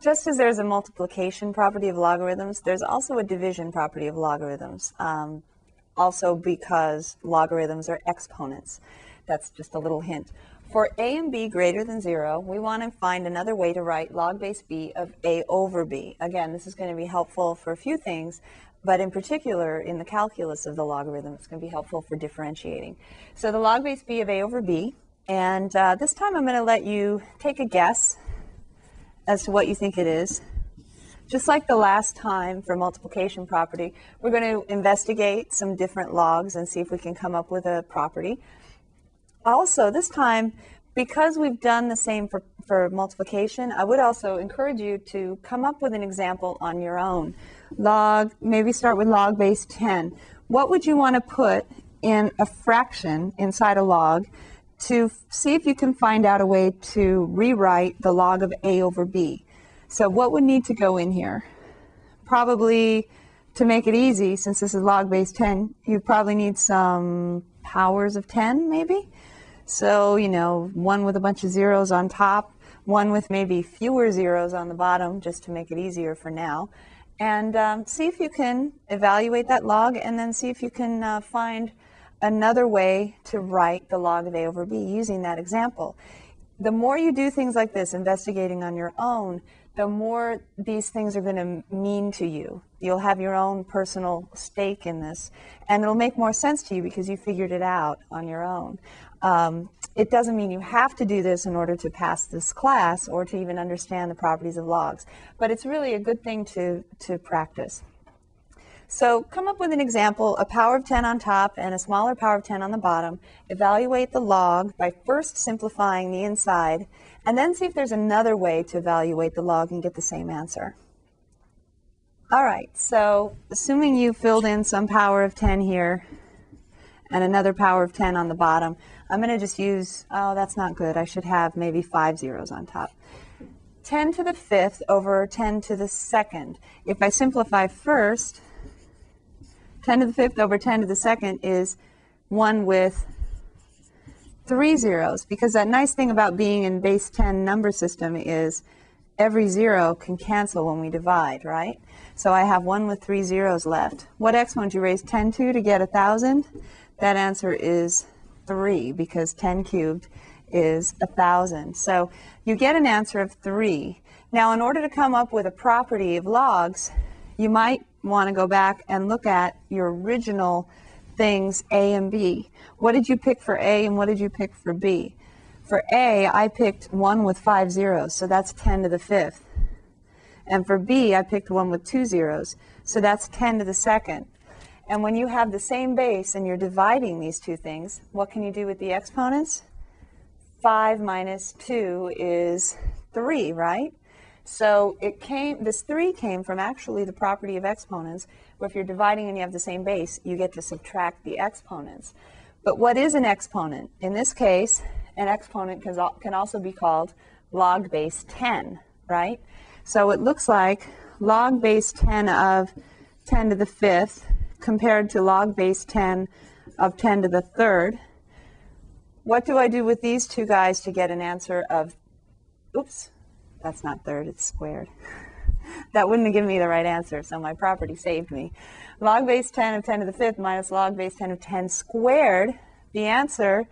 just as there's a multiplication property of logarithms, there's also a division property of logarithms. Um, also because logarithms are exponents. That's just a little hint. For a and b greater than 0, we want to find another way to write log base b of a over b. Again, this is going to be helpful for a few things, but in particular, in the calculus of the logarithm, it's going to be helpful for differentiating. So the log base b of a over b, and uh, this time I'm going to let you take a guess as to what you think it is. Just like the last time for multiplication property, we're going to investigate some different logs and see if we can come up with a property. Also, this time, because we've done the same for, for multiplication, I would also encourage you to come up with an example on your own. Log, maybe start with log base 10. What would you want to put in a fraction inside a log to see if you can find out a way to rewrite the log of a over b? So what would need to go in here? Probably to make it easy, since this is log base 10, you probably need some powers of 10 maybe? So, you know, one with a bunch of zeros on top, one with maybe fewer zeros on the bottom, just to make it easier for now. And um, see if you can evaluate that log and then see if you can uh, find another way to write the log of a over b using that example. The more you do things like this, investigating on your own, the more these things are going to mean to you. You'll have your own personal stake in this, and it'll make more sense to you because you figured it out on your own. Um, it doesn't mean you have to do this in order to pass this class or to even understand the properties of logs, but it's really a good thing to, to practice. So come up with an example, a power of 10 on top and a smaller power of 10 on the bottom. Evaluate the log by first simplifying the inside, and then see if there's another way to evaluate the log and get the same answer. All right, so assuming you filled in some power of 10 here and another power of 10 on the bottom, I'm going to just use, oh, that's not good. I should have maybe five zeros on top. 10 to the fifth over 10 to the second. If I simplify first, 10 to the fifth over 10 to the second is 1 with three zeros, because that nice thing about being in base 10 number system is every zero can cancel when we divide, right? So I have 1 with three zeros left. What exponent do you raise 10 to to get 1,000? That answer is 3 because 10 cubed is 1,000. So you get an answer of 3. Now, in order to come up with a property of logs, you might want to go back and look at your original things A and B. What did you pick for A and what did you pick for B? For A, I picked one with five zeros, so that's 10 to the fifth. And for B, I picked one with two zeros, so that's 10 to the second. And when you have the same base and you're dividing these two things, what can you do with the exponents? 5 minus 2 is 3, right? So it came, this 3 came from actually the property of exponents, where if you're dividing and you have the same base, you get to subtract the exponents. But what is an exponent? In this case, an exponent can also be called log base 10, right? So it looks like log base 10 of 10 to the fifth compared to log base 10 of 10 to the third. What do I do with these two guys to get an answer of, oops, that's not third, it's squared. that wouldn't have given me the right answer, so my property saved me. Log base 10 of 10 to the fifth minus log base 10 of 10 squared, the answer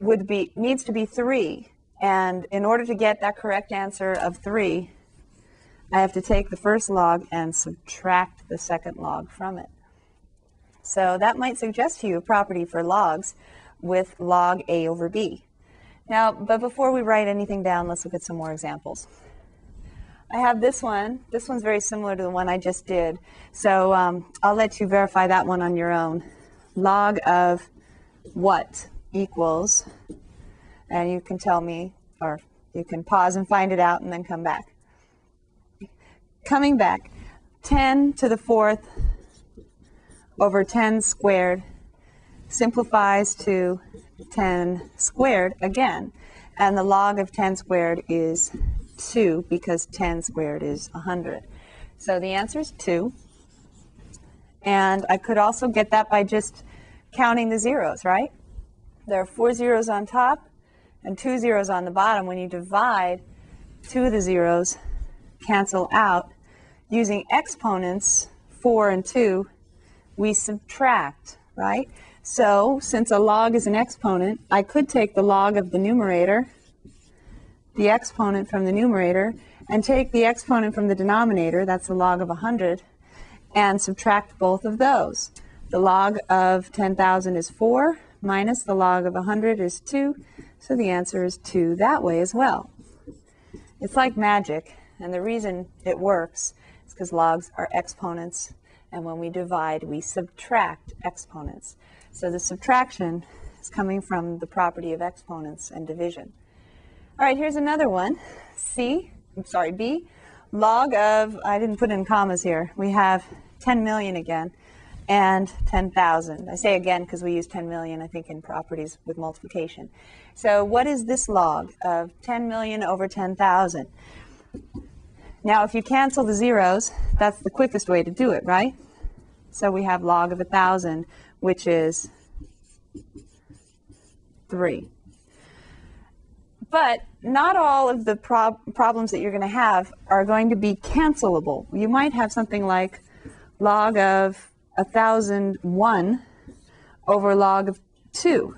would be, needs to be 3. And in order to get that correct answer of 3, I have to take the first log and subtract the second log from it. So that might suggest to you a property for logs with log A over B. Now, but before we write anything down, let's look at some more examples. I have this one. This one's very similar to the one I just did. So um, I'll let you verify that one on your own. Log of what equals, and you can tell me, or you can pause and find it out and then come back. Coming back, 10 to the fourth over 10 squared simplifies to 10 squared again. And the log of 10 squared is 2 because 10 squared is 100. So the answer is 2. And I could also get that by just counting the zeros, right? There are four zeros on top and two zeros on the bottom. When you divide, two of the zeros cancel out, using exponents, 4 and 2, we subtract, right? So since a log is an exponent, I could take the log of the numerator, the exponent from the numerator, and take the exponent from the denominator, that's the log of 100, and subtract both of those. The log of 10,000 is 4, minus the log of 100 is 2, so the answer is 2 that way as well. It's like magic, and the reason it works is because logs are exponents, and when we divide, we subtract exponents. So the subtraction is coming from the property of exponents and division. All right, here's another one. C, I'm sorry, B, log of, I didn't put in commas here, we have 10 million again and 10,000. I say again because we use 10 million, I think, in properties with multiplication. So what is this log of 10 million over 10,000? Now, if you cancel the zeros, that's the quickest way to do it, right? So we have log of 1,000, which is 3. But not all of the prob problems that you're going to have are going to be cancelable. You might have something like log of 1001 over log of 2.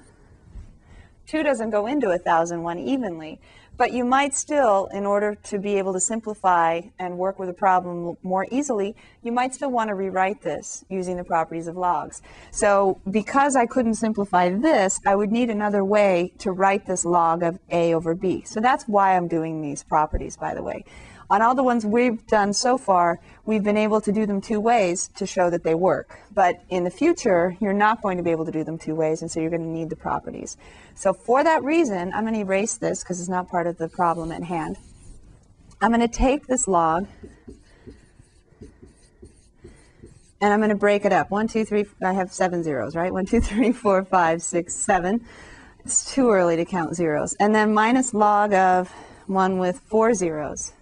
2 doesn't go into 1001 evenly, but you might still, in order to be able to simplify and work with a problem more easily, you might still want to rewrite this using the properties of logs. So because I couldn't simplify this, I would need another way to write this log of a over b. So that's why I'm doing these properties, by the way. On all the ones we've done so far, we've been able to do them two ways to show that they work. But in the future, you're not going to be able to do them two ways, and so you're going to need the properties. So for that reason, I'm going to erase this because it's not part of the problem at hand. I'm going to take this log and I'm going to break it up. One, two, three, I have seven zeros, right? One, two, three, four, five, six, seven. It's too early to count zeros. And then minus log of one with four zeros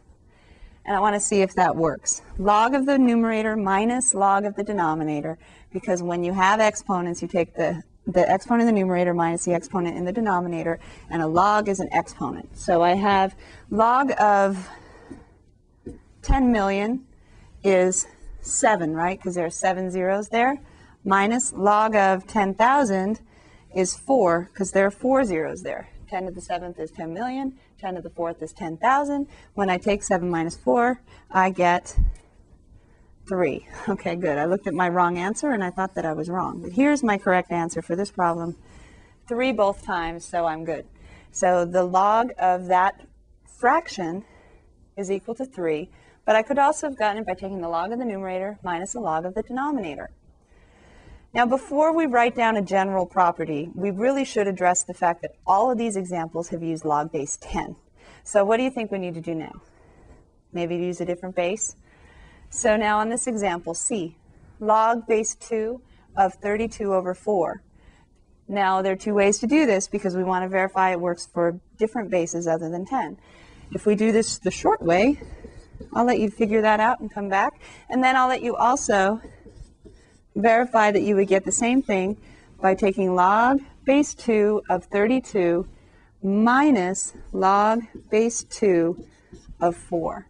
and I want to see if that works. Log of the numerator minus log of the denominator, because when you have exponents, you take the, the exponent in the numerator minus the exponent in the denominator, and a log is an exponent. So I have log of 10 million is 7, right, because there are 7 zeros there, minus log of 10,000 is 4, because there are 4 zeros there. 10 to the 7th is 10 million, 10 to the 4th is 10,000. When I take 7 minus 4, I get 3. Okay, good. I looked at my wrong answer and I thought that I was wrong. But here's my correct answer for this problem. 3 both times, so I'm good. So the log of that fraction is equal to 3, but I could also have gotten it by taking the log of the numerator minus the log of the denominator. Now, before we write down a general property, we really should address the fact that all of these examples have used log base 10. So what do you think we need to do now? Maybe use a different base? So now on this example, C, log base 2 of 32 over 4. Now, there are two ways to do this because we want to verify it works for different bases other than 10. If we do this the short way, I'll let you figure that out and come back. And then I'll let you also verify that you would get the same thing by taking log base 2 of 32 minus log base 2 of 4.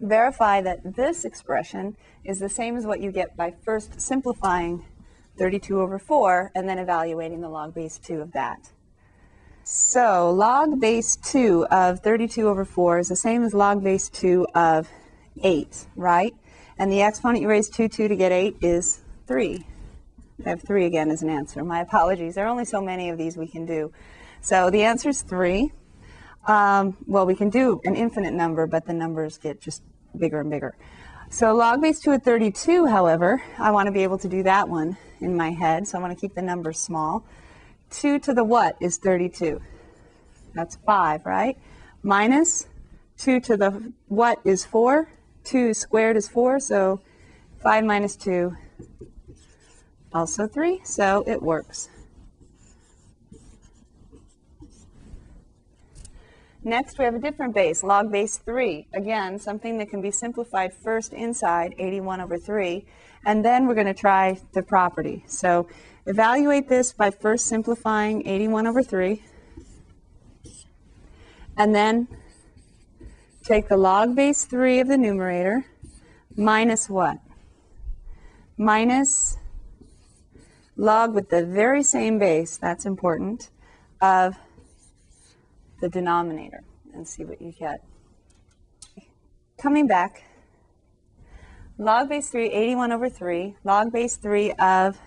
Verify that this expression is the same as what you get by first simplifying 32 over 4 and then evaluating the log base 2 of that. So log base 2 of 32 over 4 is the same as log base 2 of 8, right? And the exponent you raise 2, 2 to get 8 is 3. I have 3 again as an answer. My apologies. There are only so many of these we can do. So the answer is 3. Um, well, we can do an infinite number, but the numbers get just bigger and bigger. So log base 2 of 32, however, I want to be able to do that one in my head, so I want to keep the numbers small. 2 to the what is 32? That's 5, right? Minus 2 to the what is 4? 2 squared is 4, so 5 minus 2 also 3, so it works. Next, we have a different base, log base 3. Again, something that can be simplified first inside 81 over 3, and then we're going to try the property. So evaluate this by first simplifying 81 over 3, and then take the log base 3 of the numerator minus what? Minus log with the very same base, that's important, of the denominator and see what you get. Coming back, log base 3, 81 over 3, log base 3 of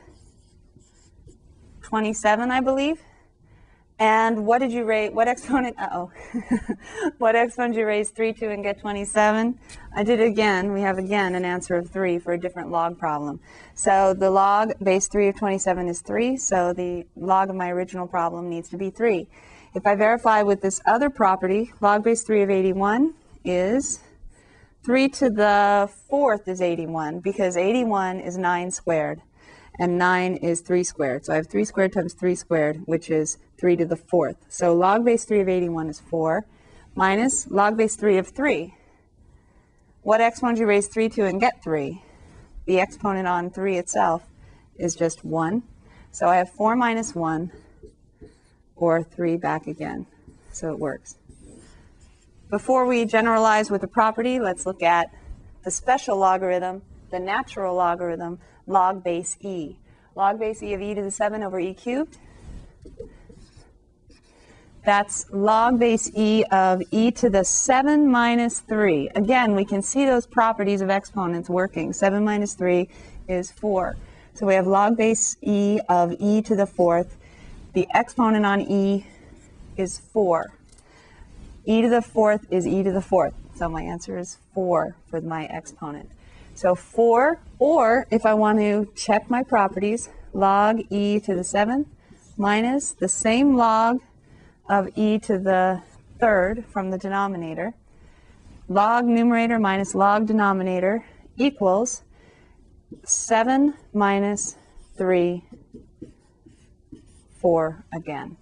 27, I believe. And what did you raise, what exponent, uh-oh, what exponent did you raise 3 to and get 27? I did it again. We have again an answer of 3 for a different log problem. So the log base 3 of 27 is 3, so the log of my original problem needs to be 3. If I verify with this other property, log base 3 of 81 is 3 to the fourth is 81 because 81 is 9 squared and 9 is 3 squared. So I have 3 squared times 3 squared, which is 3 to the fourth. So log base 3 of 81 is 4 minus log base 3 of 3. What exponent do you raise 3 to and get 3? The exponent on 3 itself is just 1. So I have 4 minus 1 or 3 back again. So it works. Before we generalize with the property, let's look at the special logarithm, the natural logarithm, log base e. Log base e of e to the 7 over e cubed. That's log base e of e to the 7 minus 3. Again, we can see those properties of exponents working. 7 minus 3 is 4. So we have log base e of e to the fourth. The exponent on e is 4 e to the fourth is e to the fourth. So my answer is 4 for my exponent. So 4, or if I want to check my properties, log e to the 7 minus the same log of e to the third from the denominator. Log numerator minus log denominator equals 7 minus 3, 4 again.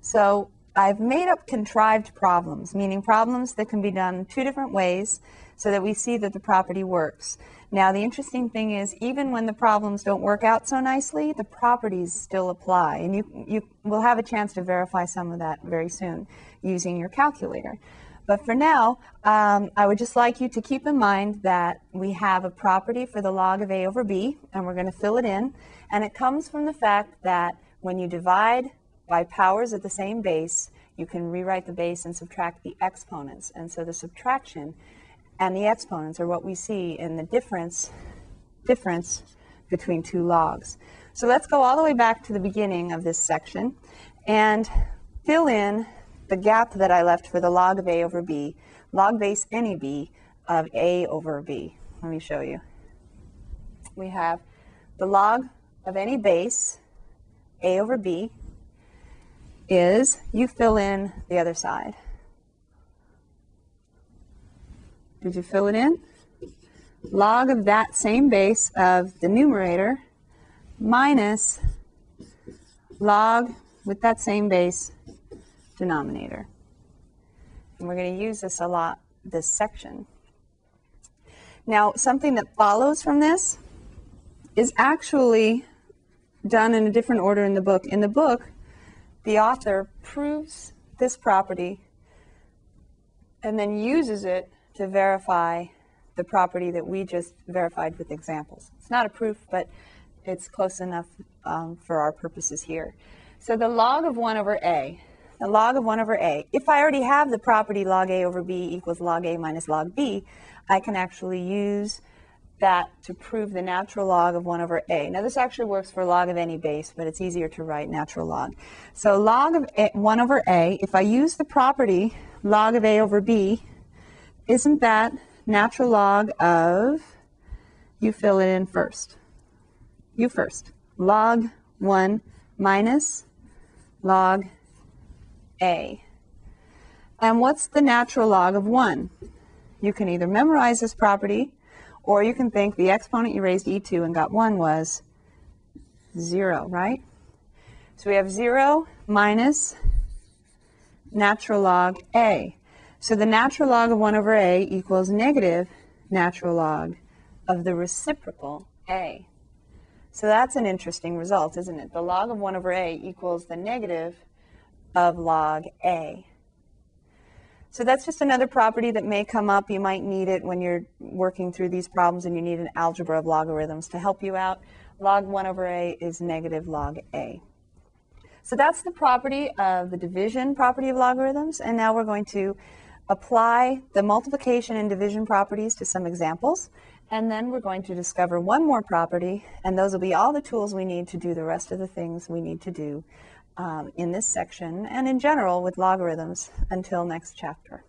So I've made up contrived problems, meaning problems that can be done two different ways so that we see that the property works. Now, the interesting thing is, even when the problems don't work out so nicely, the properties still apply. And you, you will have a chance to verify some of that very soon using your calculator. But for now, um, I would just like you to keep in mind that we have a property for the log of a over b, and we're going to fill it in. And it comes from the fact that when you divide by powers at the same base, you can rewrite the base and subtract the exponents. And so the subtraction and the exponents are what we see in the difference, difference between two logs. So let's go all the way back to the beginning of this section and fill in the gap that I left for the log of a over b, log base any b of a over b. Let me show you. We have the log of any base, a over b, is you fill in the other side. Did you fill it in? Log of that same base of the numerator minus log with that same base denominator. And we're going to use this a lot this section. Now, something that follows from this is actually done in a different order in the book. In the book, the author proves this property and then uses it to verify the property that we just verified with examples. It's not a proof, but it's close enough um, for our purposes here. So the log of 1 over a, the log of 1 over a, if I already have the property log a over b equals log a minus log b, I can actually use that to prove the natural log of 1 over a. Now this actually works for log of any base, but it's easier to write natural log. So log of a, 1 over a, if I use the property log of a over b, isn't that natural log of, you fill it in first. You first. Log 1 minus log a. And what's the natural log of 1? You can either memorize this property or you can think the exponent you raised e to and got 1 was 0, right? So we have 0 minus natural log a. So the natural log of 1 over a equals negative natural log of the reciprocal a. So that's an interesting result, isn't it? The log of 1 over a equals the negative of log a. So that's just another property that may come up. You might need it when you're working through these problems and you need an algebra of logarithms to help you out. Log 1 over a is negative log a. So that's the property of the division property of logarithms. And now we're going to apply the multiplication and division properties to some examples. And then we're going to discover one more property, and those will be all the tools we need to do the rest of the things we need to do um, in this section and in general with logarithms until next chapter.